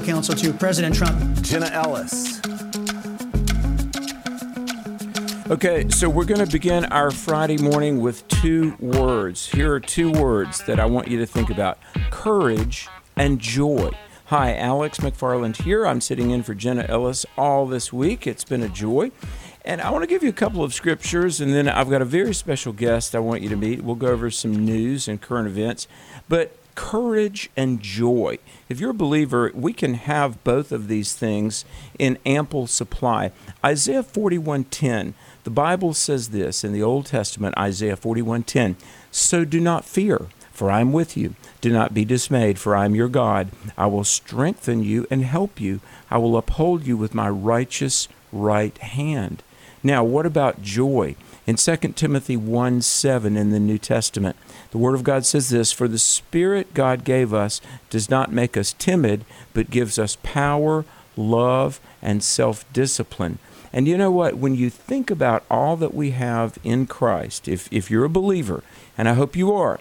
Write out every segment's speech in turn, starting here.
counsel to President Trump. Jenna Ellis. Okay, so we're going to begin our Friday morning with two words. Here are two words that I want you to think about courage and joy. Hi, Alex McFarland here. I'm sitting in for Jenna Ellis all this week. It's been a joy. And I want to give you a couple of scriptures, and then I've got a very special guest I want you to meet. We'll go over some news and current events. But courage and joy. If you're a believer, we can have both of these things in ample supply. Isaiah 41:10. The Bible says this in the Old Testament, Isaiah 41:10. So do not fear, for I am with you. Do not be dismayed, for I am your God. I will strengthen you and help you. I will uphold you with my righteous right hand. Now, what about joy? In 2 Timothy 1 7 in the New Testament, the Word of God says this For the Spirit God gave us does not make us timid, but gives us power, love, and self discipline. And you know what? When you think about all that we have in Christ, if, if you're a believer, and I hope you are,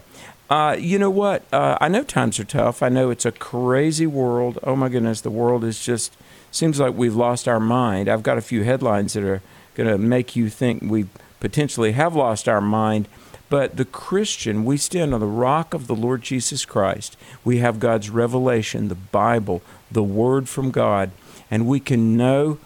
uh, you know what? Uh, I know times are tough. I know it's a crazy world. Oh my goodness, the world is just seems like we've lost our mind. I've got a few headlines that are going to make you think we potentially have lost our mind. But the Christian, we stand on the rock of the Lord Jesus Christ. We have God's revelation, the Bible, the Word from God, and we can know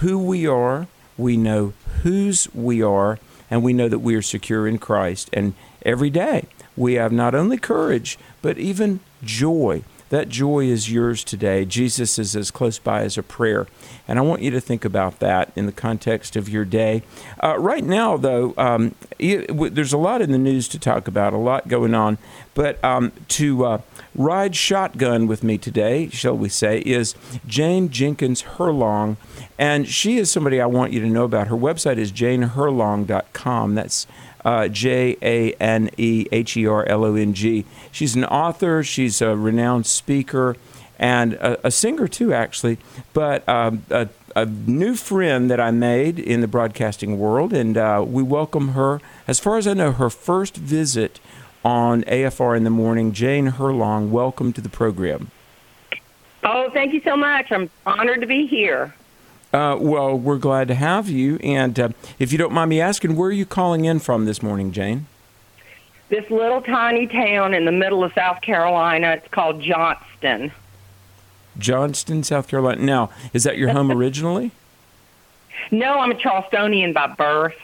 who we are, we know whose we are, and we know that we are secure in Christ. And every day we have not only courage, but even joy. That joy is yours today. Jesus is as close by as a prayer. And I want you to think about that in the context of your day. Uh, right now, though, um, there's a lot in the news to talk about, a lot going on. But um, to uh, ride shotgun with me today, shall we say, is Jane Jenkins Herlong. And she is somebody I want you to know about. Her website is janeherlong.com. That's uh, J A N E H E R L O N G. She's an author, she's a renowned speaker, and a, a singer too, actually. But um, a, a, new friend that I made in the broadcasting world, and uh, we welcome her. As far as I know, her first visit on AFR in the morning. Jane Herlong, welcome to the program. Oh, thank you so much. I'm honored to be here. Uh, well, we're glad to have you. And uh, if you don't mind me asking, where are you calling in from this morning, Jane? This little tiny town in the middle of South Carolina. It's called Johnston. Johnston, South Carolina. Now, is that your home originally? No, I'm a Charlestonian by birth.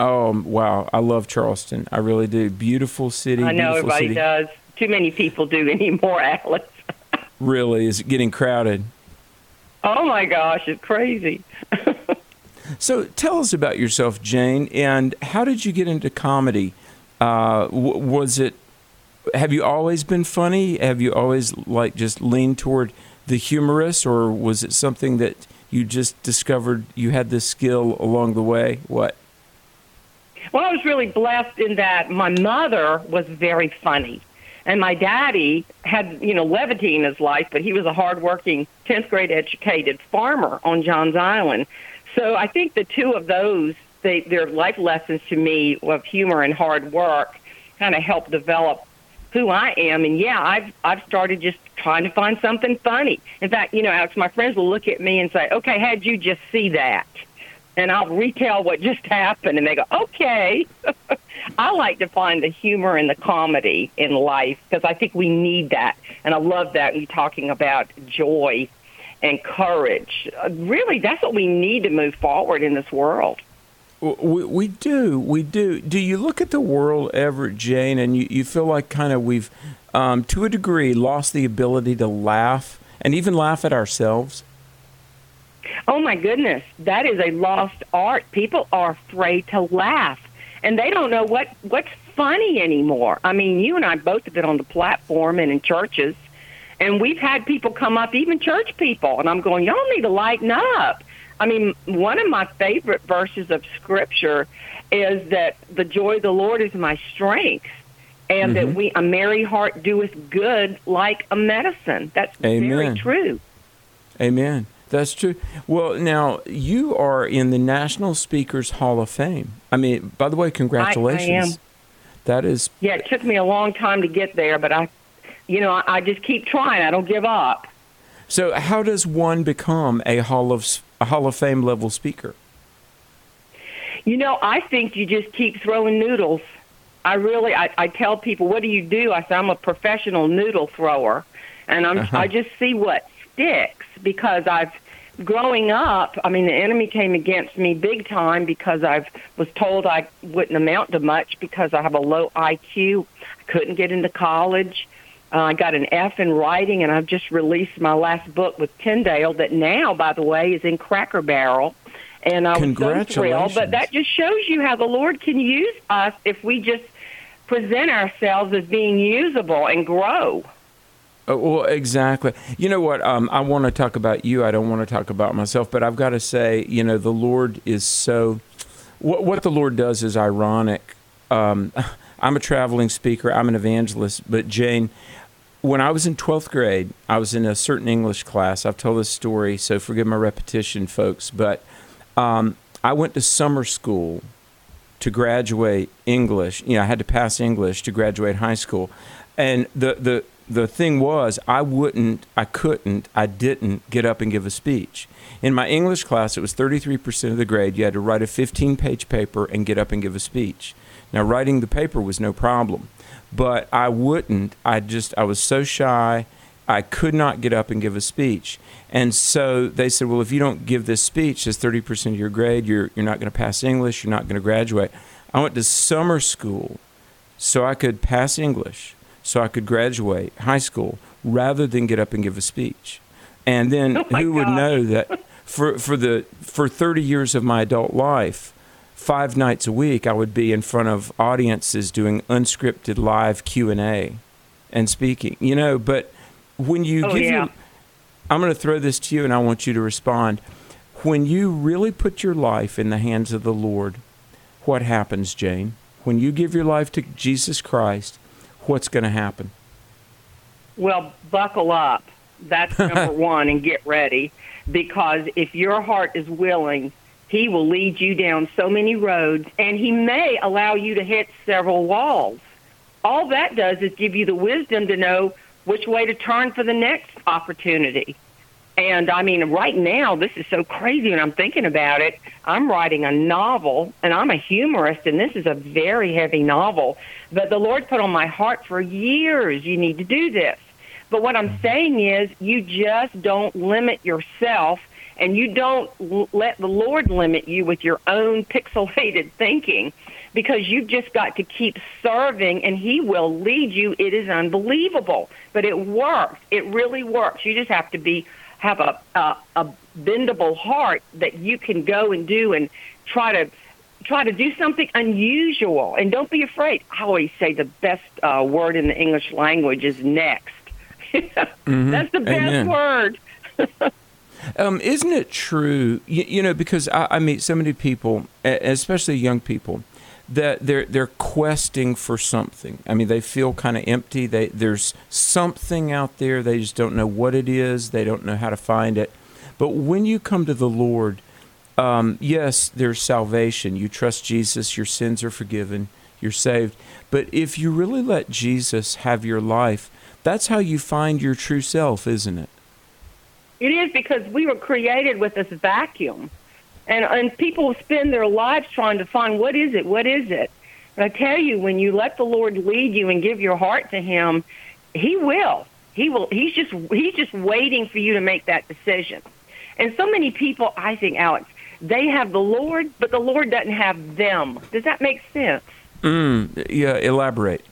Oh, wow. I love Charleston. I really do. Beautiful city. I know everybody city. does. Too many people do anymore, Alex. really? Is it getting crowded? Oh my gosh, it's crazy. so tell us about yourself, Jane, and how did you get into comedy? Uh, w- was it? Have you always been funny? Have you always like just leaned toward the humorous, or was it something that you just discovered you had this skill along the way? What? Well, I was really blessed in that my mother was very funny. And my daddy had, you know, levity in his life, but he was a hardworking 10th grade educated farmer on Johns Island. So I think the two of those, they, their life lessons to me of humor and hard work kind of helped develop who I am. And yeah, I've, I've started just trying to find something funny. In fact, you know, Alex, my friends will look at me and say, okay, how'd you just see that? And I'll retell what just happened, and they go, okay. I like to find the humor and the comedy in life because I think we need that, and I love that you're talking about joy and courage. Uh, really, that's what we need to move forward in this world. We, we do, we do. Do you look at the world ever, Jane, and you, you feel like kind of we've, um, to a degree, lost the ability to laugh and even laugh at ourselves? Oh my goodness, that is a lost art. People are afraid to laugh, and they don't know what what's funny anymore. I mean, you and I both have been on the platform and in churches, And we've had people come up, even church people, and I'm going, y'all need to lighten up. I mean, one of my favorite verses of scripture is that the joy of the Lord is my strength, and Mm-hmm. that we a merry heart doeth good like a medicine. That's Amen. very true. Amen. That's true. Well, now you are in the National Speakers Hall of Fame. I mean, by the way, congratulations. I am. That is Yeah, it took me a long time to get there, but I, you know, I, I just keep trying. I don't give up. so. How does one become a Hall of a Hall of Fame level speaker? You know, I think you just keep throwing noodles. I really, I, I tell people, what do you do? I say I'm a professional noodle thrower, and I'm, Uh-huh. I just see what sticks because I've, growing up, I mean, the enemy came against me big time because I was told I wouldn't amount to much because I have a low IQ. I couldn't get into college. Uh, I got an F in writing, and I've just released my last book with Tyndale that now, by the way, is in Cracker Barrel. And I was so thrilled, but that just shows you how the Lord can use us if we just present ourselves as being usable and grow. Uh, well, exactly. You know what? Um, I want to talk about you. I don't want to talk about myself, but I've got to say, you know, the Lord is so. What, what the Lord does is ironic. Um, I'm a traveling speaker. I'm an evangelist, but Jane, when I was in 12th grade, I was in a certain English class. I've told this story, so forgive my repetition, folks. But um, I went to summer school to graduate English. You know, I had to pass English to graduate high school, and the the the thing was, I wouldn't, I couldn't, I didn't get up and give a speech. In my English class, it was 33% of the grade. You had to write a 15 page paper and get up and give a speech. Now, writing the paper was no problem, but I wouldn't. I just, I was so shy. I could not get up and give a speech. And so they said, well, if you don't give this speech as 30% of your grade, you're, you're not going to pass English, you're not going to graduate. I went to summer school so I could pass English, so I could graduate high school, rather than get up and give a speech. And then Oh, who would know that for, for, the, for 30 years of my adult life, five nights a week, I would be in front of audiences doing unscripted live Q&A and speaking, you know, but when you Oh, give yeah. your, I'm going to throw this to you and I want you to respond. When you really put your life in the hands of the Lord, what happens, Jane? When you give your life to Jesus Christ, what's going to happen? Well, buckle up. That's number one, and get ready. Because if your heart is willing, He will lead you down so many roads, and He may allow you to hit several walls. All that does is give you the wisdom to know which way to turn for the next opportunity. And I mean, right now, this is so crazy when I'm thinking about it. I'm writing a novel, and I'm a humorist, and this is a very heavy novel. But the Lord put on my heart for years, you need to do this. But what I'm mm-hmm. saying is, you just don't limit yourself, and you don't l- let the Lord limit you with your own pixelated thinking because you've just got to keep serving and he will lead you it is unbelievable but it works it really works you just have to be have a a, a bendable heart that you can go and do and try to try to do something unusual and don't be afraid i always say the best uh, word in the english language is next that's the best Amen. word Um, isn't it true? You, you know, because I, I meet so many people, especially young people, that they're they're questing for something. I mean, they feel kind of empty. They there's something out there. They just don't know what it is. They don't know how to find it. But when you come to the Lord, um, yes, there's salvation. You trust Jesus. Your sins are forgiven. You're saved. But if you really let Jesus have your life, that's how you find your true self, isn't it? It is because we were created with this vacuum. And and people spend their lives trying to find what is it, what is it. But I tell you, when you let the Lord lead you and give your heart to him, he will. He will he's just he's just waiting for you to make that decision. And so many people, I think, Alex, they have the Lord, but the Lord doesn't have them. Does that make sense? Mm, yeah, elaborate.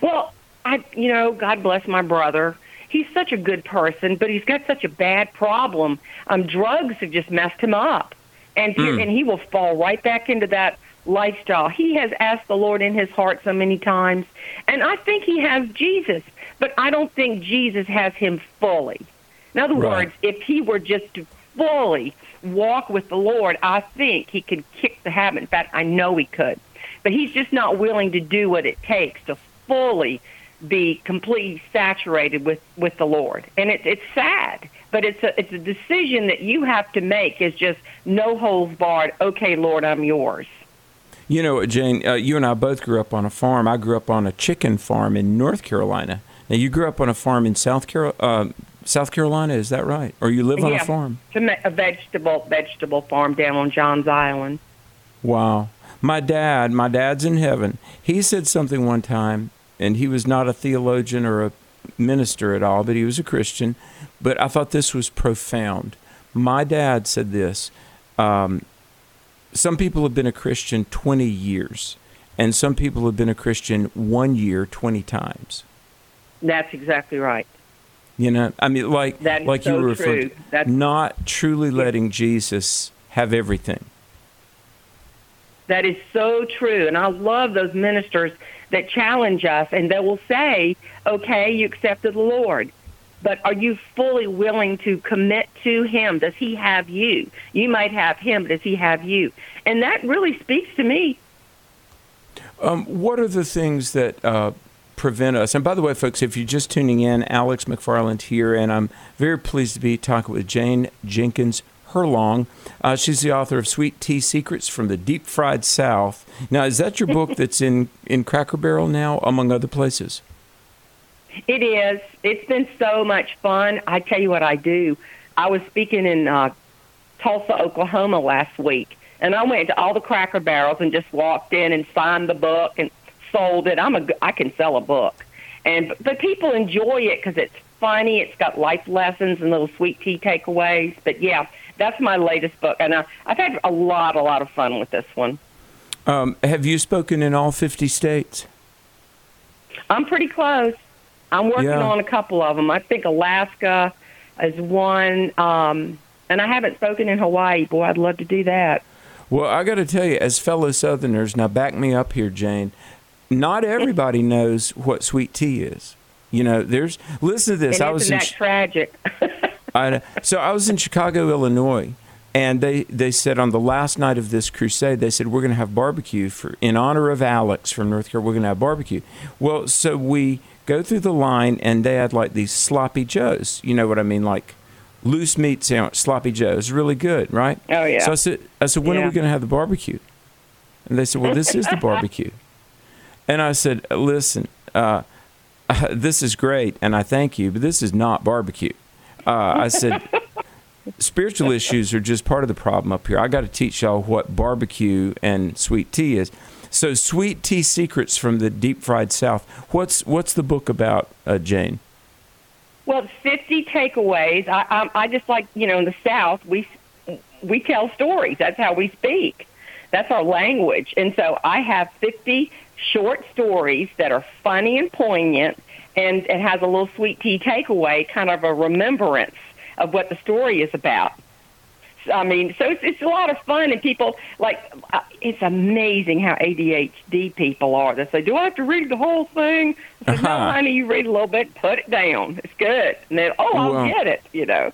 Well, I, you know, God bless my brother. He's such a good person, but he's got such a bad problem. Um, drugs have just messed him up, and Mm. and he will fall right back into that lifestyle. He has asked the Lord in his heart so many times, and I think he has Jesus, but I don't think Jesus has him fully. In other Right. words, if he were just to fully walk with the Lord, I think he could kick the habit. In fact, I know he could. But he's just not willing to do what it takes to fully be completely saturated with, with the Lord. And it, it's sad, but it's a, it's a decision that you have to make is just no holds barred. Okay, Lord, I'm yours. You know, Jane, uh, you and I both grew up on a farm. I grew up on a chicken farm in North Carolina. Now, you grew up on a farm in South Carol, uh, South Carolina, is that right? Or you live on yeah, a farm? It's a, me- a vegetable vegetable farm down on Johns Island. Wow. My dad, my dad's in heaven. He said something one time, and he was not a theologian or a minister at all, but he was a Christian. But I thought this was profound. My dad said this um, Some people have been a Christian 20 years, and some people have been a Christian one year 20 times. That's exactly right. You know, I mean, like like you were referring. That's- not truly letting Jesus have everything. That is so true. And I love those ministers that challenge us and they will say, okay, you accepted the Lord, but are you fully willing to commit to Him? Does He have you? You might have Him, but does He have you? And that really speaks to me. Um, what are the things that uh, prevent us? And by the way, folks, if you're just tuning in, Alex McFarland here, and I'm very pleased to be talking with Jane Jenkins Herlong. Uh, she's the author of Sweet Tea Secrets from the Deep Fried South. Now, is that your book that's in, in Cracker Barrel now, among other places? It is. It's been so much fun. I tell you what I do. I was speaking in uh, Tulsa, Oklahoma last week, and I went to all the Cracker Barrels and just walked in and signed the book and sold it. I'm a I can sell a book, and but people enjoy it because it's funny. It's got life lessons and little sweet tea takeaways. But yeah, that's my latest book, and I, I've had a lot, a lot of fun with this one. Um, have you spoken in all 50 states? I'm pretty close. I'm working Yeah. on a couple of them. I think Alaska is one, um, and I haven't spoken in Hawaii. Boy, I'd love to do that. Well, I got to tell you, as fellow Southerners, now back me up here, Jane. Not everybody knows what sweet tea is. You know, there's listen to this. I was in tragic? I, so I was in Chicago, Illinois, and they, they said on the last night of this crusade, they said we're going to have barbecue for in honor of Alex from North Carolina. We're going to have barbecue. Well, so we go through the line, and they had like these sloppy joes. You know what I mean, like loose meat sandwich, sloppy joe. It's really good, right? Oh, yeah. So I said, I said, when are we going to have the barbecue? And they said, well, this is the barbecue. And I said, listen, uh, this is great, and I thank you, but this is not barbecue. Uh, I said, spiritual issues are just part of the problem up here. I got to teach y'all what barbecue and sweet tea is. So, sweet tea secrets from the deep fried South. What's what's the book about, uh, Jane? well, 50 takeaways. I, I, I just like you know in the South we we tell stories. That's how we speak. That's our language. And so I have 50 short stories that are funny and poignant, and it has a little sweet tea takeaway, kind of a remembrance of what the story is about. I mean, so it's, it's a lot of fun, and people like. Uh, it's amazing how ADHD people are. They say, "Do I have to read the whole thing?" I said, "No, Uh-huh. honey, you read a little bit, put it down. It's good." And then, "Oh, I'll Well- get it," you know.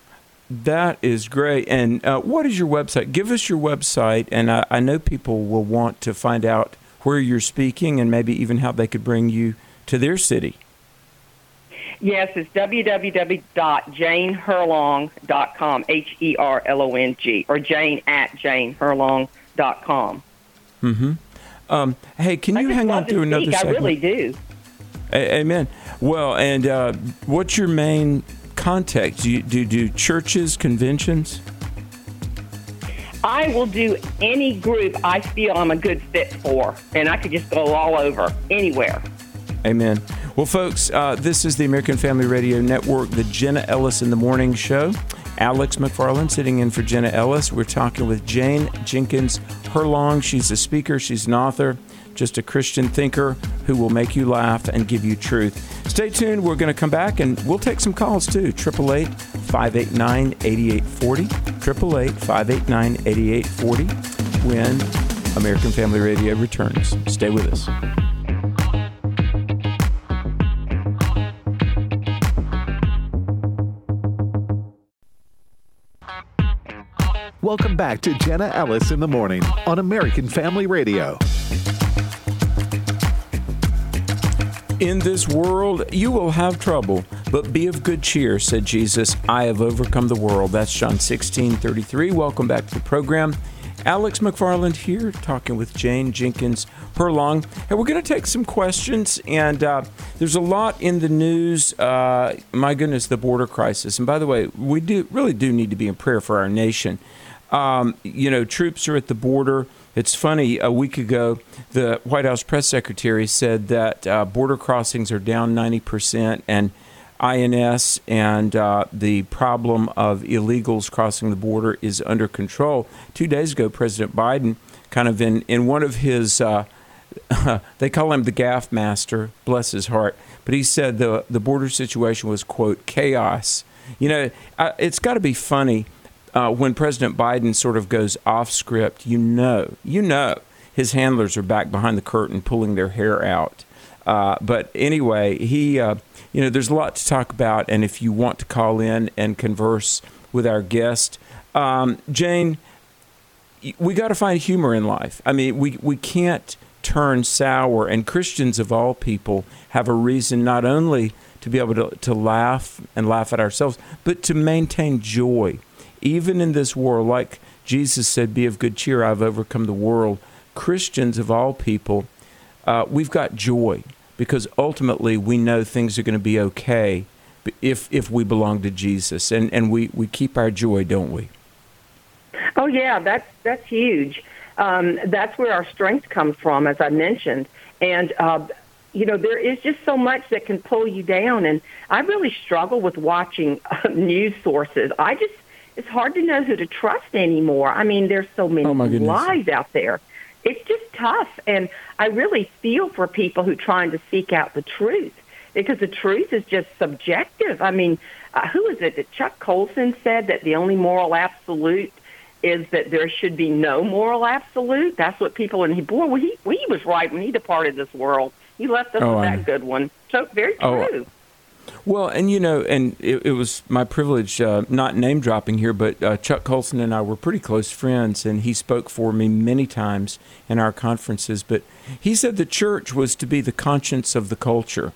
That is great. And uh, what is your website? Give us your website, and I, I know people will want to find out where you're speaking and maybe even how they could bring you to their city. Yes, it's www.janeherlong.com, H E R L O N G, or jane at janeherlong.com. Um, hey, can you hang on to through another speak. I really do. A- Amen. Well, and uh, what's your main contact? Do you do, do churches, conventions? I will do any group I feel I'm a good fit for, and I could just go all over, anywhere. Amen. Well, folks, uh, this is the American Family Radio Network, the Jenna Ellis in the Morning Show. Alex McFarland sitting in for Jenna Ellis. We're talking with Jane Jenkins Herlong. She's a speaker, she's an author, just a Christian thinker who will make you laugh and give you truth. Stay tuned. We're going to come back and we'll take some calls too. 888 589 8840. 888 589 8840. When American Family Radio returns. Stay with us. Welcome back to Jenna Ellis in the morning on American Family Radio. In this world, you will have trouble, but be of good cheer, said Jesus. I have overcome the world. That's John 16 33. Welcome back to the program. Alex McFarland here, talking with Jane Jenkins Herlong. And we're going to take some questions. And uh, there's a lot in the news. Uh, my goodness, the border crisis. And by the way, we do really do need to be in prayer for our nation. Um, you know, troops are at the border. It's funny, a week ago, the White House press secretary said that uh, border crossings are down 90%, and INS and uh, the problem of illegals crossing the border is under control. Two days ago, President Biden, kind of in, in one of his, uh, they call him the gaffe master, bless his heart, but he said the, the border situation was, quote, chaos. You know, uh, it's got to be funny uh, when President Biden sort of goes off script, you know, you know, his handlers are back behind the curtain pulling their hair out. Uh, but anyway, he, uh, you know, there's a lot to talk about, and if you want to call in and converse with our guest, um, Jane, we got to find humor in life. I mean, we we can't turn sour, and Christians of all people have a reason not only to be able to, to laugh and laugh at ourselves, but to maintain joy even in this world, like Jesus said, be of good cheer, I've overcome the world. Christians of all people, uh, we've got joy because ultimately we know things are going to be okay if if we belong to Jesus, and and we we keep our joy, don't we? Oh yeah, that's that's huge. Um, that's where our strength comes from, as I mentioned, and. Uh, you know, there is just so much that can pull you down, and I really struggle with watching uh, news sources. I just it's hard to know who to trust anymore. I mean, there's so many oh lies out there. It's just tough, and I really feel for people who are trying to seek out the truth because the truth is just subjective. I mean, uh, who is it that Chuck Colson said that the only moral absolute is that there should be no moral absolute? That's what people and he boy, well, he he was right when he departed this world. He left us oh, with that good one. So very oh, true. Oh, well, and you know, and it, it was my privilege, uh, not name dropping here, but uh, Chuck Colson and I were pretty close friends, and he spoke for me many times in our conferences. But he said the church was to be the conscience of the culture.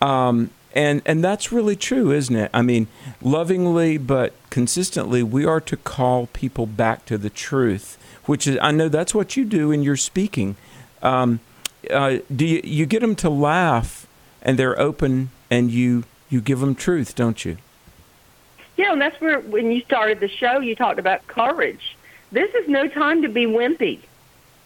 Um, and, and that's really true, isn't it? I mean, lovingly but consistently, we are to call people back to the truth, which is, I know that's what you do in your speaking. Um, uh, do you, you get them to laugh and they're open and you you give them truth, don't you? Yeah, and that's where when you started the show, you talked about courage. This is no time to be wimpy.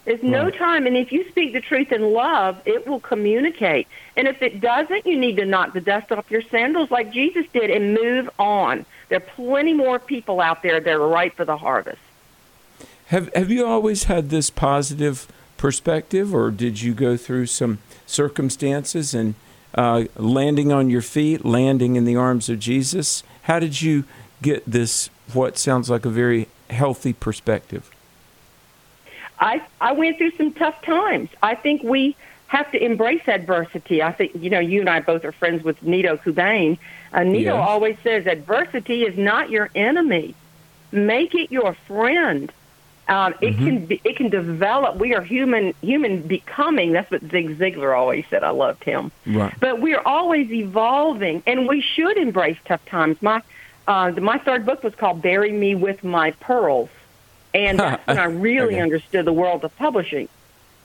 There's no right. time, and if you speak the truth in love, it will communicate. And if it doesn't, you need to knock the dust off your sandals like Jesus did and move on. There are plenty more people out there that are ripe for the harvest. Have Have you always had this positive perspective, or did you go through some circumstances and uh, landing on your feet, landing in the arms of Jesus. How did you get this, what sounds like a very healthy perspective? I, I went through some tough times. I think we have to embrace adversity. I think, you know, you and I both are friends with Nido Qubein. Uh, yeah. always says adversity is not your enemy. Make it your friend. Um, it mm-hmm. can be, it can develop. We are human human becoming. That's what Zig Ziglar always said. I loved him. Right. But we are always evolving, and we should embrace tough times. My uh, my third book was called "Bury Me with My Pearls," and that's when I really okay. understood the world of publishing.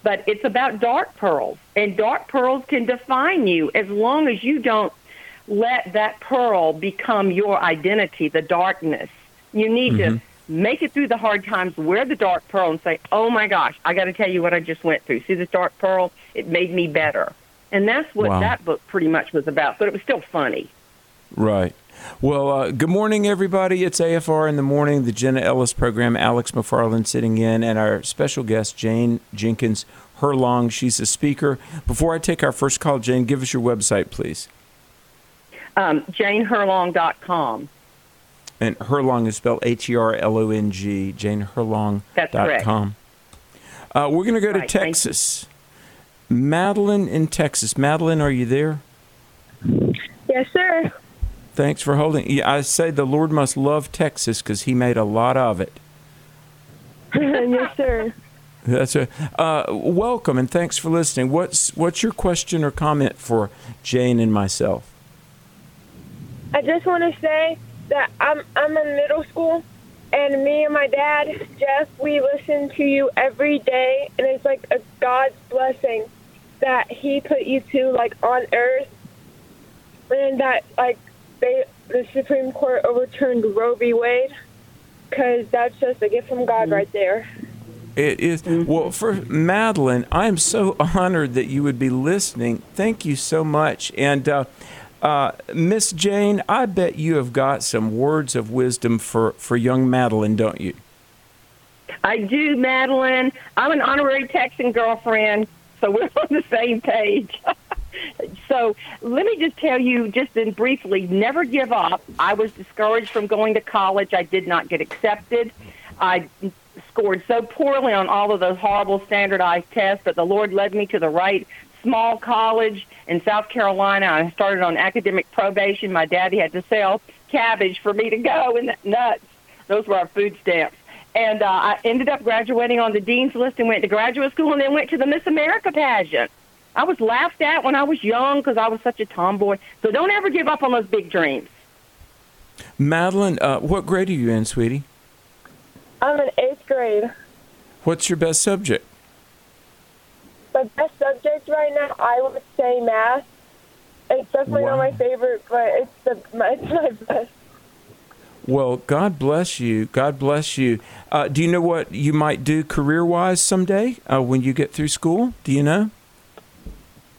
But it's about dark pearls, and dark pearls can define you as long as you don't let that pearl become your identity. The darkness. You need mm-hmm. to make it through the hard times, wear the dark pearl, and say, "Oh my gosh, I got to tell you what I just went through. See this dark pearl? It made me better." And that's what wow. that book pretty much was about. But it was still funny. Right. Well, uh, good morning, everybody. It's AFR in the morning, the Jenna Ellis program. Alex McFarland sitting in, and our special guest, Jane Jenkins Herlong. She's a speaker. Before I take our first call, Jane, give us your website, please. Um, JaneHerlong.com. And Herlong is spelled H E R L O N G, janeherlong.com. That's correct. Uh, we're going to go Right, to thank. Texas. Madeline in Texas. Madeline, are you there? Yes, sir. Thanks for holding. I say the Lord must love Texas because He made a lot of it. yes, sir. That's a uh, welcome and thanks for listening. What's what's your question or comment for Jane and myself? I just want to say that I'm I'm in middle school, and me and my dad, Jeff, we listen to you every day, and it's like a God's blessing that He put you two like on Earth, and that like they the Supreme Court overturned Roe v. Wade, because that's just a gift from God right there. It is well for Madeline. I am so honored that you would be listening. Thank you so much. And uh, uh, Miss Jane, I bet you have got some words of wisdom for for young Madeline, don't you? I do, Madeline. I'm an honorary Texan girlfriend, so we're on the same page. so let me just tell you, just in briefly, never give up. I was discouraged from going to college. I did not get accepted. I scored so poorly on all of those horrible standardized tests, but the Lord led me to the right small college in South Carolina. I started on academic probation. My daddy had to sell cabbage for me to go, and nuts. Those were our food stamps. And uh, I ended up graduating on the dean's list and went to graduate school and then went to the Miss America pageant. I was laughed at when I was young because I was such a tomboy. So don't ever give up on those big dreams. Madeline, uh, what grade are you in, sweetie? I'm in eighth grade. What's your best subject? My best subject right now, I would say math. It's definitely not my favorite, but it's the it's my best. Well, God bless you. God bless you. Uh, do you know what you might do career wise someday uh, when you get through school? Do you know?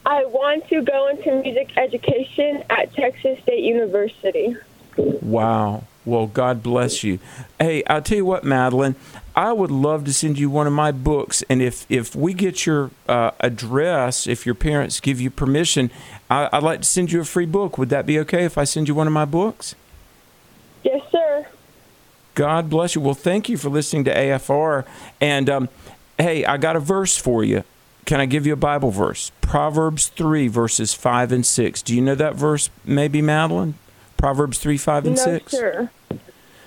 I want to go into music education at Texas State University. Wow. Well, God bless you. Hey, I'll tell you what, Madeline, I would love to send you one of my books. And if, if we get your uh, address, if your parents give you permission, I, I'd like to send you a free book. Would that be okay if I send you one of my books? Yes, sir. God bless you. Well, thank you for listening to AFR. And um, hey, I got a verse for you. Can I give you a Bible verse? Proverbs 3, verses 5 and 6. Do you know that verse, maybe, Madeline? Proverbs 3, 5 and no, 6? sir.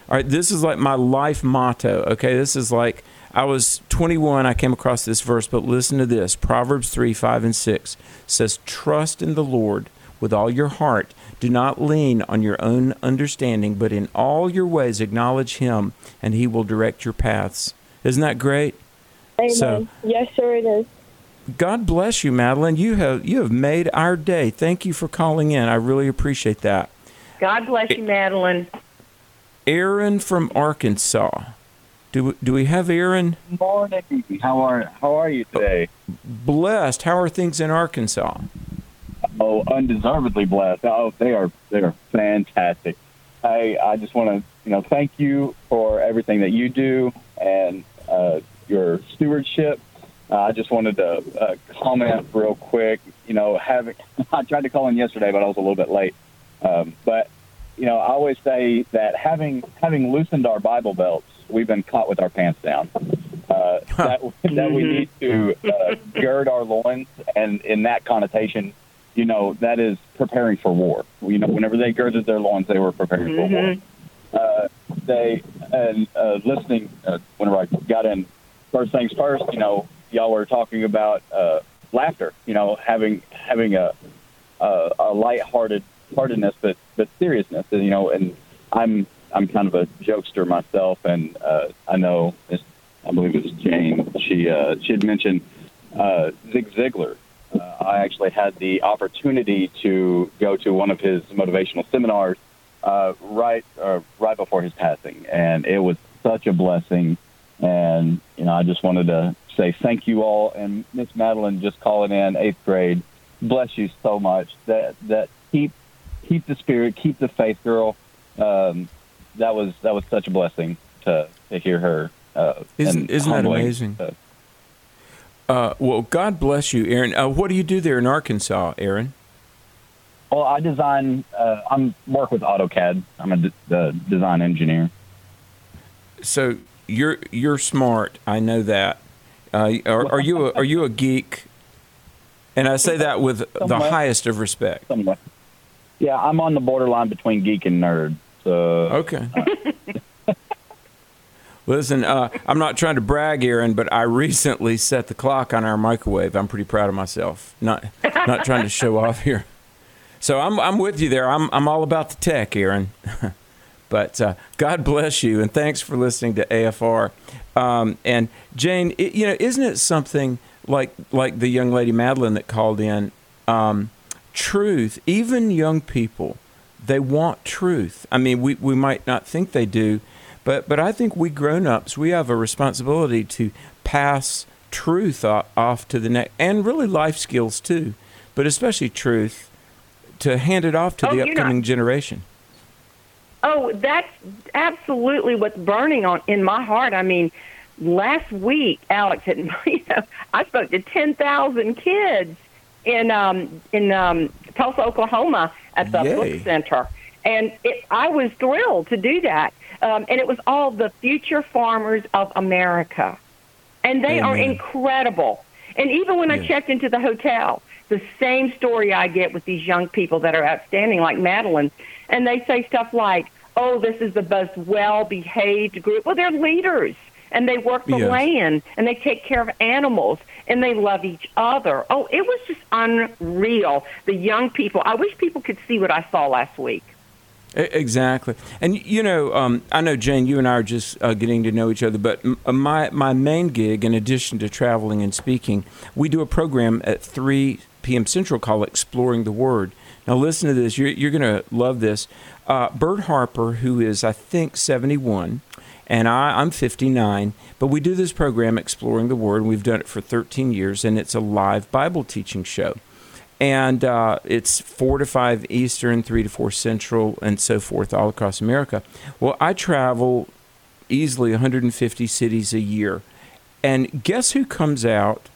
All right, this is like my life motto. Okay, this is like I was 21, I came across this verse, but listen to this. Proverbs 3, 5 and 6 says, Trust in the Lord with all your heart. Do not lean on your own understanding, but in all your ways acknowledge him, and he will direct your paths. Isn't that great? Amen. So- yes, sir, it is. God bless you, Madeline. You have you have made our day. Thank you for calling in. I really appreciate that. God bless you, Madeline. Aaron from Arkansas. Do do we have Aaron? Morning. How are how are you today? Blessed. How are things in Arkansas? Oh, undeservedly blessed. Oh, they are they are fantastic. I I just want to you know thank you for everything that you do and uh, your stewardship. Uh, I just wanted to uh, comment real quick. You know, having I tried to call in yesterday, but I was a little bit late. Um, but you know, I always say that having having loosened our Bible belts, we've been caught with our pants down. Uh, that that we need to uh, gird our loins, and in that connotation, you know, that is preparing for war. You know, whenever they girded their loins, they were preparing for war. Uh, they and uh, listening uh, whenever I got in. First things first, you know, y'all were talking about uh, laughter. You know, having having a a, a lighthearted heartedness, but but seriousness. And, You know, and I'm I'm kind of a jokester myself, and uh, I know it's, I believe it was Jane. She uh, she had mentioned uh, Zig Ziglar. Uh, I actually had the opportunity to go to one of his motivational seminars uh, right uh, right before his passing, and it was such a blessing. And you know, I just wanted to say thank you all, and Miss Madeline just calling in eighth grade. Bless you so much. That that keep keep the spirit, keep the faith, girl. Um, that was that was such a blessing to to hear her. Uh, Isn't isn't that amazing? Uh, Uh, well, God bless you, Aaron. Uh, what do you do there in Arkansas, Aaron? Well, I design. Uh, I'm work with AutoCAD. I'm a design engineer. So you're you're smart. I know that. Uh, are, are you a, are you a geek? And I say that with the highest of respect. Somewhat. Yeah, I'm on the borderline between geek and nerd. So Okay. Listen, uh, I'm not trying to brag, Aaron, but I recently set the clock on our microwave. I'm pretty proud of myself. Not not trying to show off here. So I'm I'm with you there. I'm I'm all about the tech, Aaron. but uh, God bless you, and thanks for listening to AFR. Um, and Jane, it, you know, isn't it something like like the young lady Madeline that called in? Um, truth, even young people, they want truth. I mean, we we might not think they do, but but I think we grown-ups we have a responsibility to pass truth off to the next, and really life skills too, but especially truth to hand it off to Oh, the you're not- upcoming generation. Oh, that's absolutely what's burning on in my heart. I mean, last week, Alex, had, you know, I spoke to ten thousand kids in um, in um, Tulsa, Oklahoma, at the Yay. BOK Center, and it, I was thrilled to do that. Um, and it was all the future farmers of America, and they are incredible. And even when I checked into the hotel, the same story I get with these young people that are outstanding, like Madeline, and they say stuff like, "Oh, this is the most well-behaved group." Well, they're leaders, and they work the Yes. land, and they take care of animals, and they love each other. Oh, it was just unreal. The young people. I wish people could see what I saw last week. Exactly, and you know, um, I know Jane. You and I are just uh, getting to know each other, but m- uh, my my main gig, in addition to traveling and speaking, we do a program at three p.m. Central called "Exploring the Word." Now, listen to this. You're you're going to love this. Uh, Bert Harper, who is I think seventy one, and I, I'm 59. But we do this program, Exploring the Word. and We've done it for 13 years, and it's a live Bible teaching show and uh, it's four to five Eastern, three to four Central, and so forth all across America. Well, I travel easily 150 cities a year, and guess who comes out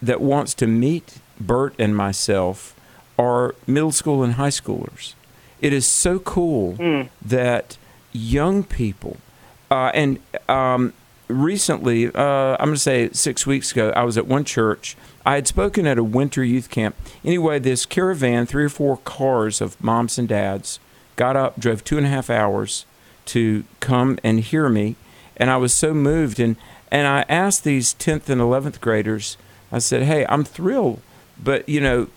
that wants to meet Bert and myself are middle school and high schoolers. It is so cool that young people, uh, and um, recently, uh, I'm going to say six weeks ago, I was at one church. I had spoken at a winter youth camp. Anyway, this caravan, three or four cars of moms and dads, got up, drove two and a half hours to come and hear me, and I was so moved. And and I asked these tenth and eleventh graders, I said, "Hey, I'm thrilled, but you know,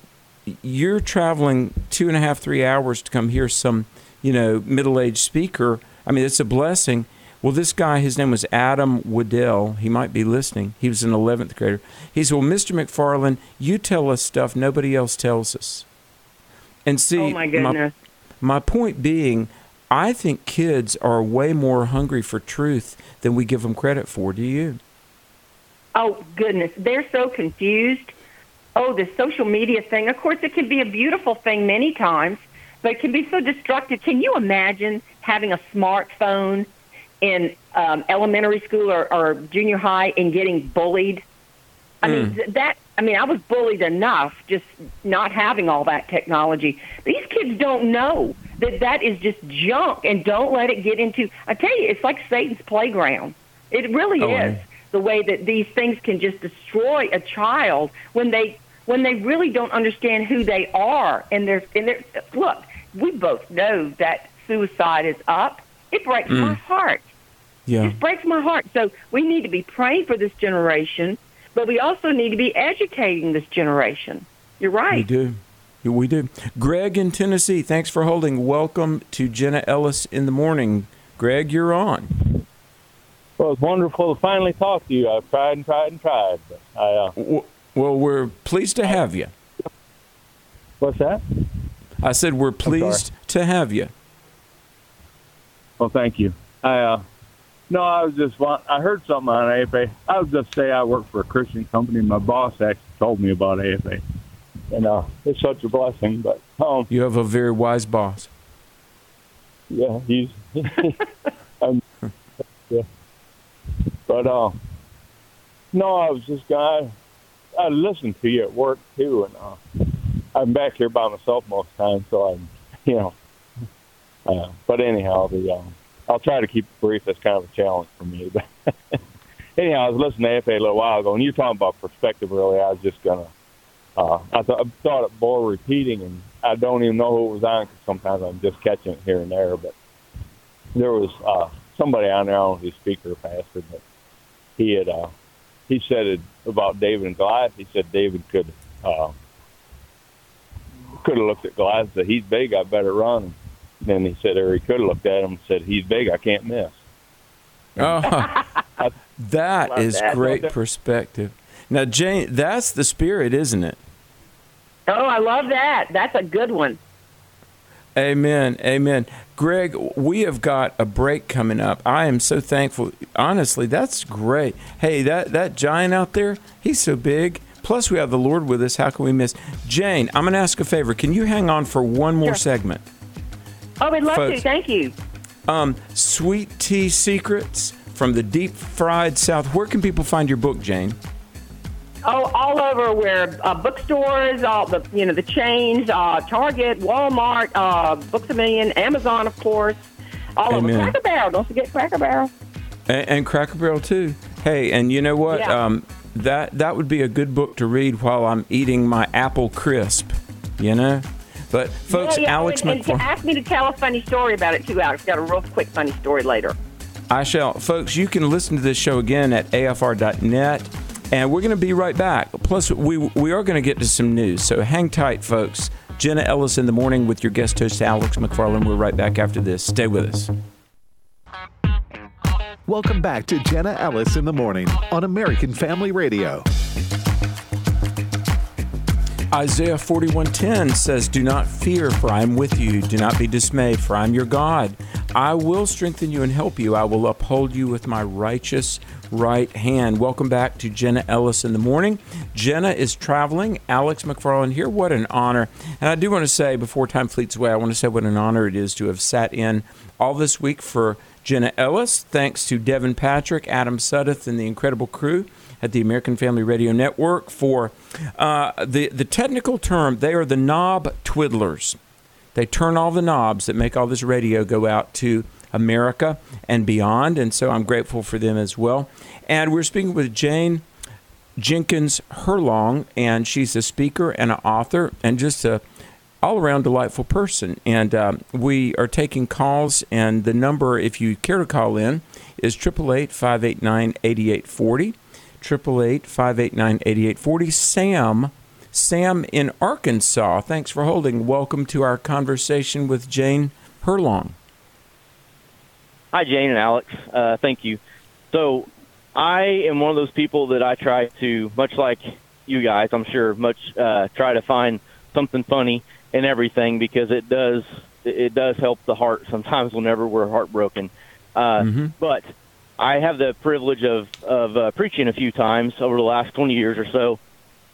you're traveling two and a half, three hours to come hear some, you know, middle-aged speaker. I mean, it's a blessing." Well, this guy, his name was Adam Waddell. He might be listening. He was an 11th grader. He said, Well, Mr. McFarland, you tell us stuff nobody else tells us. And see, Oh, my goodness. my point being, I think kids are way more hungry for truth than we give them credit for. Do you? Oh goodness, they're so confused. Oh, the social media thing. Of course, it can be a beautiful thing many times, but it can be so destructive. Can you imagine having a smartphone in um, elementary school or, or junior high and getting bullied? I mean, that. I mean, I was bullied enough just not having all that technology. These kids don't know that that is just junk, and don't let it get into. I tell you, it's like Satan's playground. It really Oh, is the way that these things can just destroy a child when they when they really don't understand who they are and they're and they're look we both know that suicide is up it breaks Mm. my heart Yeah. it breaks my heart so we need to be praying for this generation but we also need to be educating this generation you're right. We do. Yeah, We do. Greg in Tennessee, thanks for holding. Welcome to Jenna Ellis in the morning. Greg, you're on. Well, it's wonderful to finally talk to you. I've tried and tried and tried. But I, uh, well, we're pleased to have you. What's that? I said we're pleased to have you. Well, thank you. I uh, no, I was just. I heard something on AFA. I was just say I work for a Christian company. My boss actually told me about AFA, and uh, it's such a blessing. But um, You have a very wise boss. yeah, he's. um, yeah. But uh, no, I was just gonna. I listened to you at work too, and uh, I'm back here by myself most times, so I'm, you know. Uh, but anyhow, the um, I'll try to keep it brief. That's kind of a challenge for me, but anyhow, I was listening to FA a little while ago, and you're talking about perspective. Really, I was just gonna. Uh, I, th- I thought it bore repeating, and I don't even know who it was on because sometimes I'm just catching it here and there. But there was uh, somebody on there, I don't know if he's speaker or pastor, but he had uh, he said it about David and Goliath. He said David could uh, could have looked at Goliath and said, "He's big, I better run." And then he said, or he could have looked at him and said, "He's big, I can't miss." Oh, that is that. great perspective. Now, Jane, that's the spirit, isn't it? Oh, I love that. That's a good one. Amen. Amen. Greg, we have got a break coming up. I am so thankful. Honestly, that's great. Hey, that, that giant out there, he's so big. Plus, we have the Lord with us. How can we miss? Jane, I'm going to ask a favor. Can you hang on for one more Sure. segment? Oh, we'd love Folks. to. Thank you. Um, Sweet Tea Secrets from the Deep Fried South. Where can people find your book, Jane? Oh, all over where uh, bookstores, all the you know the chains, uh, Target, Walmart, uh, Books a Million, Amazon, of course. All Amen. over Cracker Barrel. Don't forget Cracker Barrel. And, and Cracker Barrel too. Hey, and you know what? Yeah. Um, that that would be a good book to read while I'm eating my apple crisp. You know, but folks, yeah, yeah. Alex and, and McFarland. ask me to tell a funny story about it too, Alex. Got a real quick funny story later. I shall. Folks, you can listen to this show again at afr.net. And we're going to be right back. Plus, we, we are going to get to some news. So hang tight, folks. Jenna Ellis in the morning with your guest host, Alex McFarland. We're right back after this. Stay with us. Welcome back to Jenna Ellis in the morning on American Family Radio. Isaiah 41:10 says, "Do not fear, for I am with you. Do not be dismayed, for I am your God. I will strengthen you and help you. I will uphold you with my righteous right hand." Welcome back to Jenna Ellis in the morning. Jenna is traveling. Alex McFarland here. What an honor! And I do want to say, before time fleets away, I want to say what an honor it is to have sat in all this week for Jenna Ellis. Thanks to Devin Patrick, Adam Suddeth, and the incredible crew at the American Family Radio Network for uh, the the technical term. They are the knob twiddlers. They turn all the knobs that make all this radio go out to America and beyond, and so I'm grateful for them as well. And we're speaking with Jane Jenkins Herlong, and she's a speaker and an author, and just a all around delightful person. And um, we are taking calls, and the number, if you care to call in, is 888 589 8840. 888 589 8840. Sam, Sam in Arkansas, thanks for holding. Welcome to our conversation with Jane Herlong. Hi, Jane and Alex. Uh, thank you. So, I am one of those people that I try to, much like you guys, I'm sure, much uh, try to find something funny in everything because it does it does help the heart sometimes whenever we're heartbroken. Uh, Mm-hmm. But I have the privilege of of uh, preaching a few times over the last 20 years or so,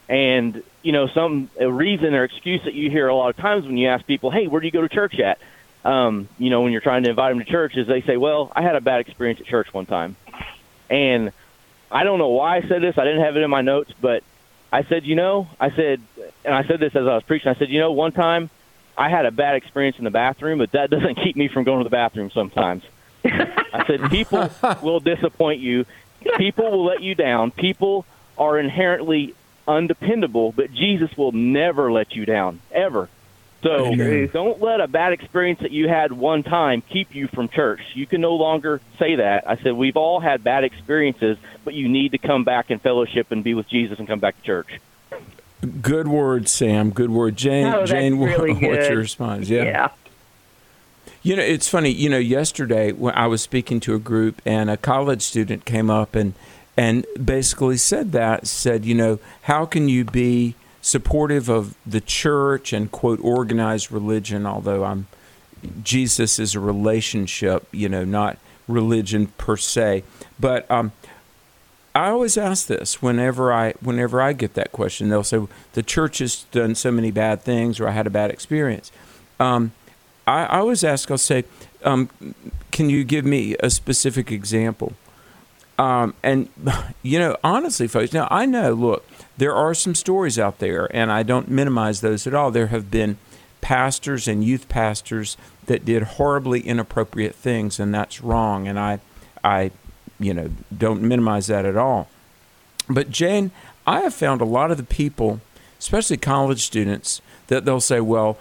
and you know, some reason or excuse that you hear a lot of times when you ask people, "Hey, where do you go to church at?" Um, you know, when you're trying to invite them to church, is they say, "Well, I had a bad experience at church one time," and I don't know why I said this. I didn't have it in my notes, but I said, you know, I said, and I said this as I was preaching. I said, you know, one time I had a bad experience in the bathroom, but that doesn't keep me from going to the bathroom sometimes. I said, people will disappoint you. People will let you down. People are inherently undependable, but Jesus will never let you down, ever. So Amen. don't let a bad experience that you had one time keep you from church. You can no longer say that. I said, we've all had bad experiences, but you need to come back and fellowship and be with Jesus and come back to church. Good word, Sam. Good word, Jane. Oh, that's Jane, what- really what's your response? Yeah. Yeah. You know, it's funny. You know, yesterday when I was speaking to a group, and a college student came up and and basically said that said, you know, how can you be supportive of the church and quote organized religion? Although I'm Jesus is a relationship, you know, not religion per se. But um, I always ask this whenever I whenever I get that question. They'll say the church has done so many bad things, or I had a bad experience. Um, I, I always ask. I'll say, um, "Can you give me a specific example?" Um, and you know, honestly, folks, now I know. Look, there are some stories out there, and I don't minimize those at all. There have been pastors and youth pastors that did horribly inappropriate things, and that's wrong. And I, I you know, don't minimize that at all. But Jane, I have found a lot of the people, especially college students, that they'll say, well,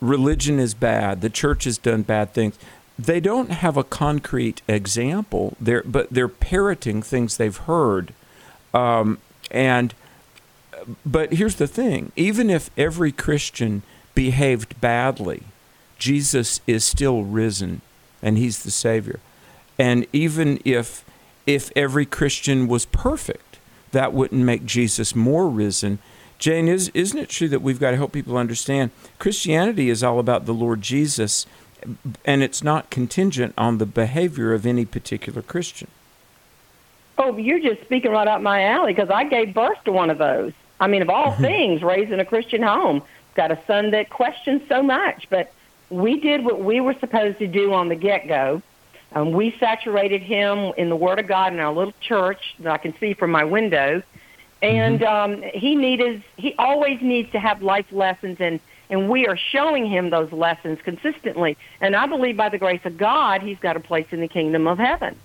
religion is bad, the church has done bad things. They don't have a concrete example, they're, but they're parroting things they've heard. Um, and but here's the thing even if every Christian behaved badly, Jesus is still risen and he's the Savior. And even if if every Christian was perfect, that wouldn't make Jesus more risen. Jane, is isn't it true that we've got to help people understand Christianity is all about the Lord Jesus and it's not contingent on the behavior of any particular Christian. Oh, you're just speaking right up my alley because I gave birth to one of those. I mean, of all Mm-hmm. things, raised in a Christian home, got a son that questions so much, but we did what we were supposed to do on the get go. Um, we saturated him in the Word of God in our little church that I can see from my window, and um, he needed he always needs to have life lessons, and and we are showing him those lessons consistently. And I believe by the grace of God, he's got a place in the kingdom of heaven.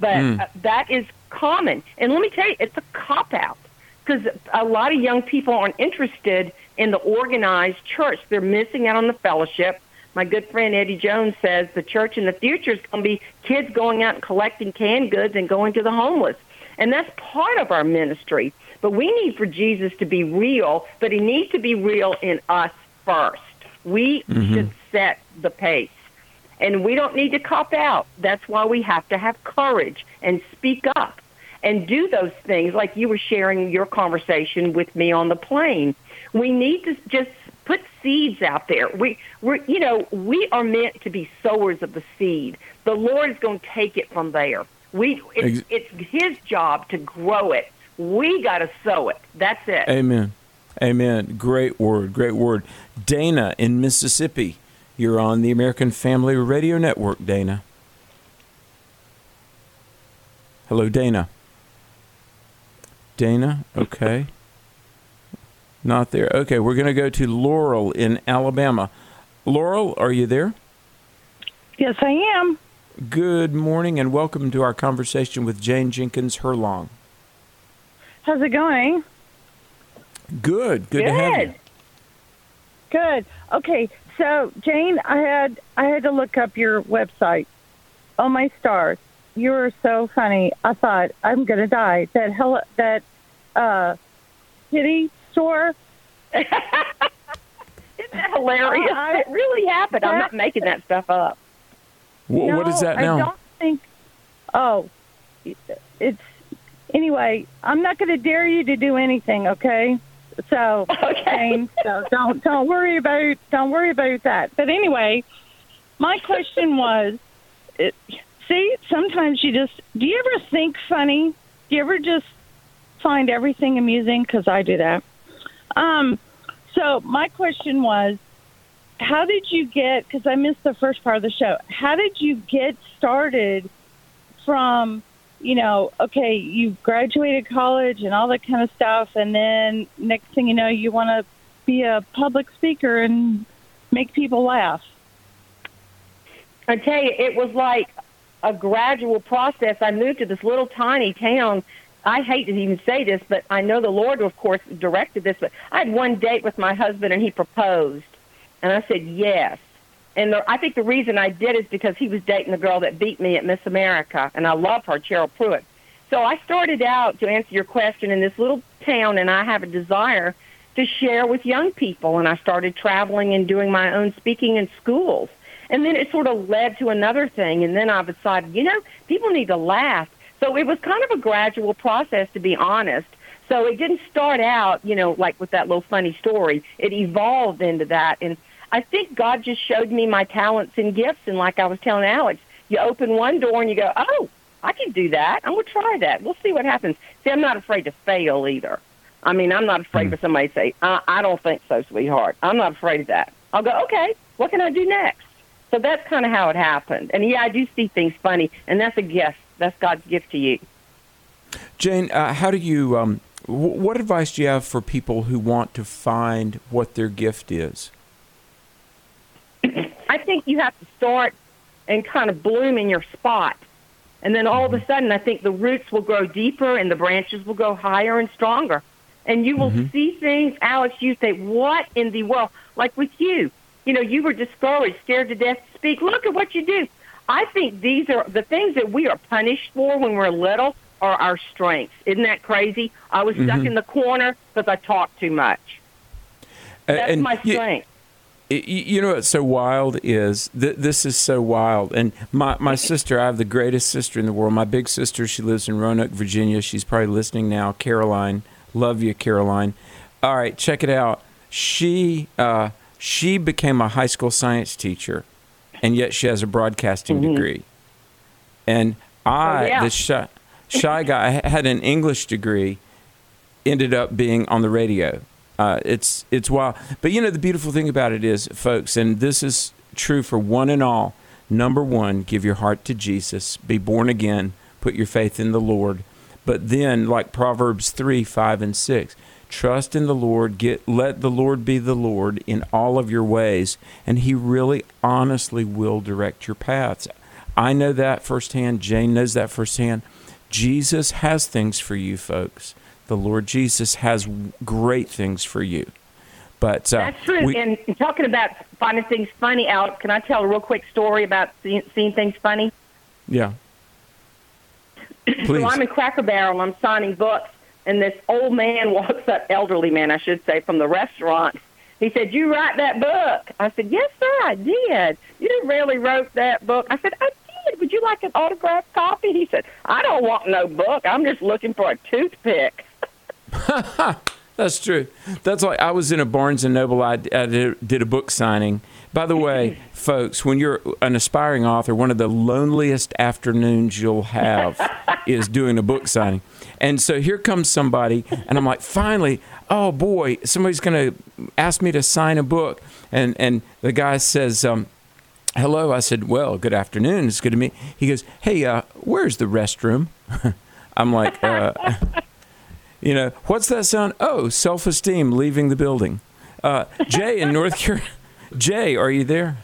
But Mm. uh, that is common, and let me tell you, it's a cop out because a lot of young people aren't interested in the organized church. They're missing out on the fellowship. My good friend Eddie Jones says the church in the future is going to be kids going out and collecting canned goods and going to the homeless. And that's part of our ministry. But we need for Jesus to be real, but he needs to be real in us first. We Mhm. should set the pace. And we don't need to cop out. That's why we have to have courage and speak up and do those things like you were sharing your conversation with me on the plane. We need to just put seeds out there. We we're you know, we are meant to be sowers of the seed. The Lord is going to take it from there. We it's, it's his job to grow it. We got to sow it. That's it. Amen. Amen. Great word. Great word. Dana in Mississippi. You're on the American Family Radio Network, Dana. Hello, Dana. Dana, okay. Not there. Okay, we're going to go to Laurel in Alabama. Laurel, are you there? Yes, I am. Good morning and welcome to our conversation with Jane Jenkins Herlong. How's it going? Good. Good, to have you. Good. Okay, so Jane, I had I had to look up your website. Oh my stars, you were so funny. I thought I'm gonna die. That hell that uh, kitty store. Isn't that hilarious? I- it really happened. I'm not making that stuff up. Wh- what is that now? I don't think. Oh, it's anyway. I'm not going to dare you to do anything. Okay. So, Jane, so don't don't worry about don't worry about that. But anyway, my question was, it, see, sometimes you just do you ever think funny? Do you ever just find everything amusing? Because I do that. Um, so my question was, how did you get because i missed the first part of the show how did you get started from you know okay you graduated college and all that kind of stuff and then next thing you know you want to be a public speaker and make people laugh I tell you, it was like a gradual process. I moved to this little tiny town. I hate to even say this, but I know the Lord, of course, directed this. But I had one date with my husband, and he proposed, and I said yes. And the, I think the reason I did is because he was dating the girl that beat me at Miss America, and I love her, Cheryl Prewitt. So I started out to answer your question in this little town, and I have a desire to share with young people. And I started traveling and doing my own speaking in schools. And then it sort of led to another thing. And then I decided, you know, people need to laugh. So it was kind of a gradual process, to be honest. So it didn't start out, you know, like with that little funny story. It evolved into that. And I think God just showed me my talents and gifts. And like I was telling Alex, you open one door and you go, oh, I can do that. I'm going to try that. We'll see what happens. See, I'm not afraid to fail either. I mean, I'm not afraid for somebody to say, I, I don't think so, sweetheart. I'm not afraid of that. I'll go, okay, what can I do next? So that's kind of how it happened. And yeah, I do see things funny, and that's a gift. That's God's gift to you. Jane, uh, how do you? Um, w- what advice do you have for people who want to find what their gift is? I think you have to start and kind of bloom in your spot. And then all of a sudden, I think the roots will grow deeper and the branches will go higher and stronger. And you will Mhm. see things, Alex, you say, what in the world? Like with you, you know, you were discouraged, scared to death to speak. Look at what you do. I think these are the things that we are punished for when we're little are our strengths. Isn't that crazy? I was stuck Mhm. in the corner because I talked too much. That's and my strength. Y- You know what's so wild is th- this is so wild. And my, my sister, I have the greatest sister in the world. My big sister, she lives in Roanoke, Virginia. She's probably listening now. Caroline, love you, Caroline. All right, check it out. She uh, she became a high school science teacher, and yet she has a broadcasting Mhm. degree. And I, Oh, yeah. the shy, shy guy, had an English degree, ended up being on the radio. Uh, it's it's wild. But you know the beautiful thing about it is, folks, and this is true for one and all. Number one, give your heart to Jesus, be born again, put your faith in the Lord. But then, like Proverbs three, five, and six, trust in the Lord. Get let the Lord be the Lord in all of your ways, and He really, honestly will direct your paths. I know that firsthand. Jane knows that firsthand. Jesus has things for you, folks. The Lord Jesus has great things for you. But uh, That's true. we- and talking about finding things funny, Alex, can I tell a real quick story about seeing, seeing things funny? yeah. Please. So I'm in Cracker Barrel I'm signing books, and this old man walks up, elderly man, I should say, from the restaurant. He said, "You write that book?" I said, "Yes, sir, I did. You really wrote that book?" I said, "I did. Would you like an autographed copy?" He said, "I don't want no book. I'm just looking for a toothpick." That's true. That's like I was in a Barnes and Noble. I, I did, did a book signing. By the way, folks, when you're an aspiring author, one of the loneliest afternoons you'll have is doing a book signing. And so here comes somebody, and I'm like, finally, oh boy, somebody's going to ask me to sign a book. And and the guy says, um, hello. I said, well, good afternoon. It's good to meet. He goes, hey, uh, where's the restroom? I'm like, uh, you know, what's that sound? Oh, self esteem leaving the building. Uh, Jay in North Carolina. Jay, are you there?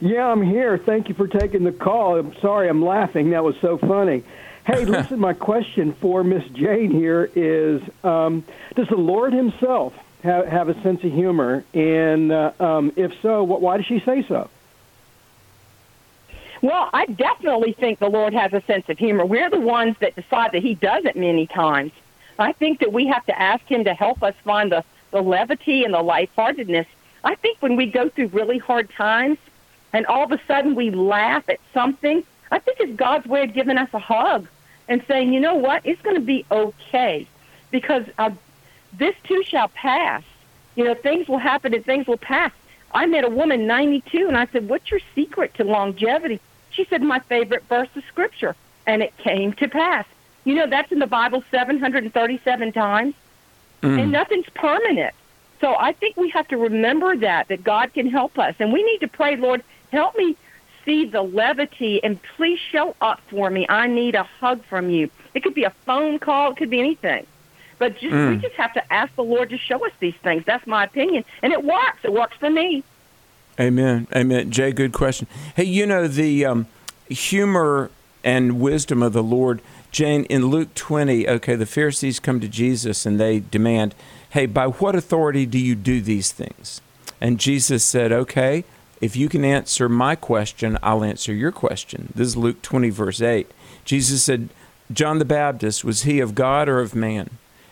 Yeah, I'm here. Thank you for taking the call. I'm sorry, I'm laughing. That was so funny. Hey, listen, my question for Miss Jane here is um, Does the Lord Himself have, have a sense of humor? And uh, um, if so, wh- why does she say so? Well, I definitely think the Lord has a sense of humor. We're the ones that decide that He doesn't many times. I think that we have to ask Him to help us find the, the levity and the lightheartedness. I think when we go through really hard times and all of a sudden we laugh at something, I think it's God's way of giving us a hug and saying, you know what, it's going to be okay because uh, this too shall pass. You know, things will happen and things will pass. I met a woman, 92, and I said, What's your secret to longevity? She said, My favorite verse of Scripture. And it came to pass. You know, that's in the Bible 737 times, Mm. and nothing's permanent. So I think we have to remember that, that God can help us. And we need to pray, Lord, help me see the levity, and please show up for me. I need a hug from you. It could be a phone call, it could be anything. But just, we Mm. just have to ask the Lord to show us these things. That's my opinion. And it works. It works for me. Amen. Amen. Jay, good question. Hey, you know, the um, humor and wisdom of the Lord, Jane, in Luke 20, okay, the Pharisees come to Jesus and they demand, hey, by what authority do you do these things? And Jesus said, okay, if you can answer my question, I'll answer your question. This is Luke 20, verse 8. Jesus said, John the Baptist, was he of God or of man?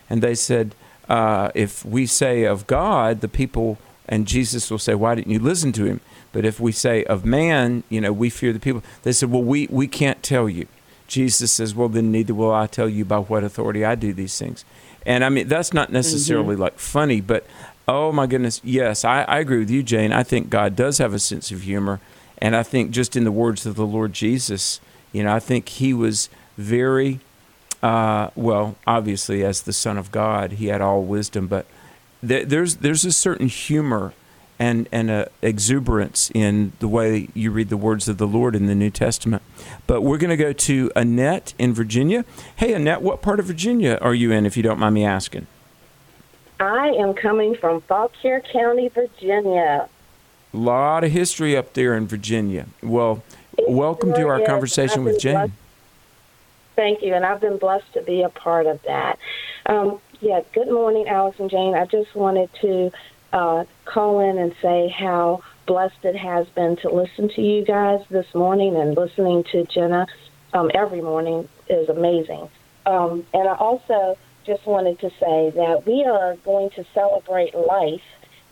And they said, uh, if we say of God, the people, and Jesus will say, why didn't you listen to him? But if we say of man, you know, we fear the people. They said, well, we, we can't tell you. Jesus says, well, then neither will I tell you by what authority I do these things. And I mean, that's not necessarily like funny, but oh my goodness, yes, I, I agree with you, Jane. I think God does have a sense of humor. And I think just in the words of the Lord Jesus, you know, I think he was very, uh, well, obviously as the Son of God, he had all wisdom, but th- there's there's a certain humor and and a exuberance in the way you read the words of the Lord in the New Testament. But we're going to go to Annette in Virginia. Hey, Annette, what part of Virginia are you in, if you don't mind me asking? I am coming from Fauquier County, Virginia. A lot of history up there in Virginia. Well, welcome to our is. conversation with Jane. blessed- Thank you, and I've been blessed to be a part of that. Um, yeah, good morning, Alex and Jane. I just wanted to uh, call in and say how blessed it has been to listen to you guys this morning and listening to Jenna um, every morning is amazing. Um, and I also just wanted to say that we are going to celebrate life,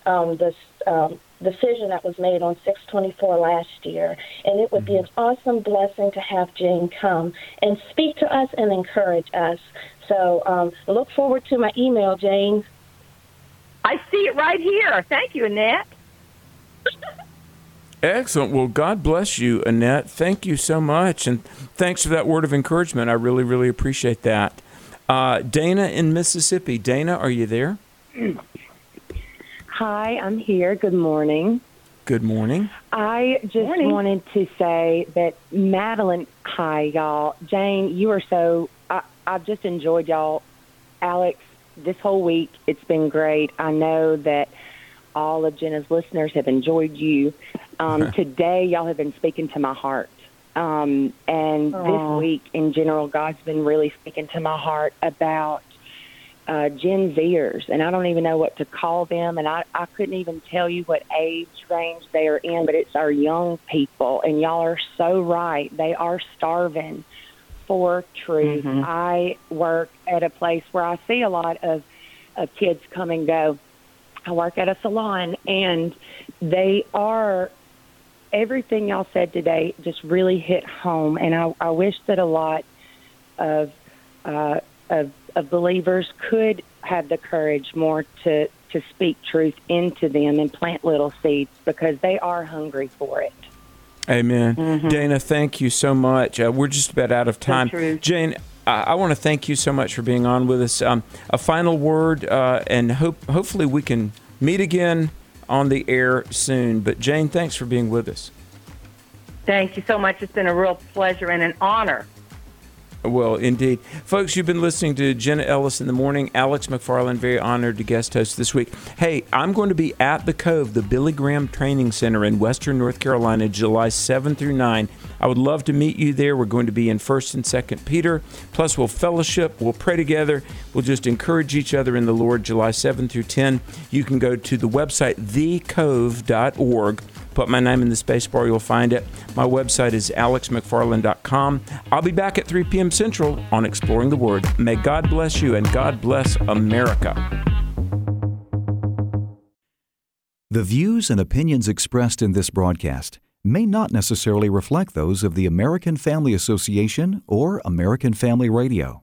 um, this um, decision that was made on 624 last year. And it would be an awesome blessing to have Jane come and speak to us and encourage us. So um, look forward to my email, Jane. I see it right here. Thank you, Annette. Excellent. Well, God bless you, Annette. Thank you so much. And thanks for that word of encouragement. I really, really appreciate that. Uh, Dana in Mississippi. Dana, are you there? Hi, I'm here. Good morning. Good morning. I just Morning. wanted to say that Madeline, hi, y'all. Jane, you are so, I, I've just enjoyed y'all. Alex, this whole week, it's been great. I know that all of Jenna's listeners have enjoyed you. Um, today, y'all have been speaking to my heart. Um, and Aw. this week, in general, God's been really speaking to my heart about uh, Gen Zers, and I don't even know what to call them, and I, I couldn't even tell you what age range they are in, but it's our young people, and y'all are so right. They are starving for truth. Mhm. I work at a place where I see a lot of, of kids come and go. I work at a salon, and they are everything y'all said today just really hit home, and I, I wish that a lot of, uh, of of believers could have the courage more to to speak truth into them and plant little seeds because they are hungry for it. Amen. Mhm. Dana, thank you so much. Uh, we're just about out of time. Jane, I, I want to thank you so much for being on with us. Um, a final word, uh, and hope hopefully we can meet again on the air soon. But Jane, thanks for being with us. Thank you so much. It's been a real pleasure and an honor. Well, indeed. Folks, you've been listening to Jenna Ellis in the morning. Alex McFarland, very honored to guest host this week. Hey, I'm going to be at the Cove, the Billy Graham Training Center in Western North Carolina, July 7 through 9. I would love to meet you there. We're going to be in 1st and 2nd Peter. Plus, we'll fellowship, we'll pray together, we'll just encourage each other in the Lord, July 7 through 10. You can go to the website, thecove.org. Put my name in the space bar, you'll find it. My website is alexmcfarland.com. I'll be back at 3 p.m. Central on Exploring the Word. May God bless you and God bless America. The views and opinions expressed in this broadcast may not necessarily reflect those of the American Family Association or American Family Radio.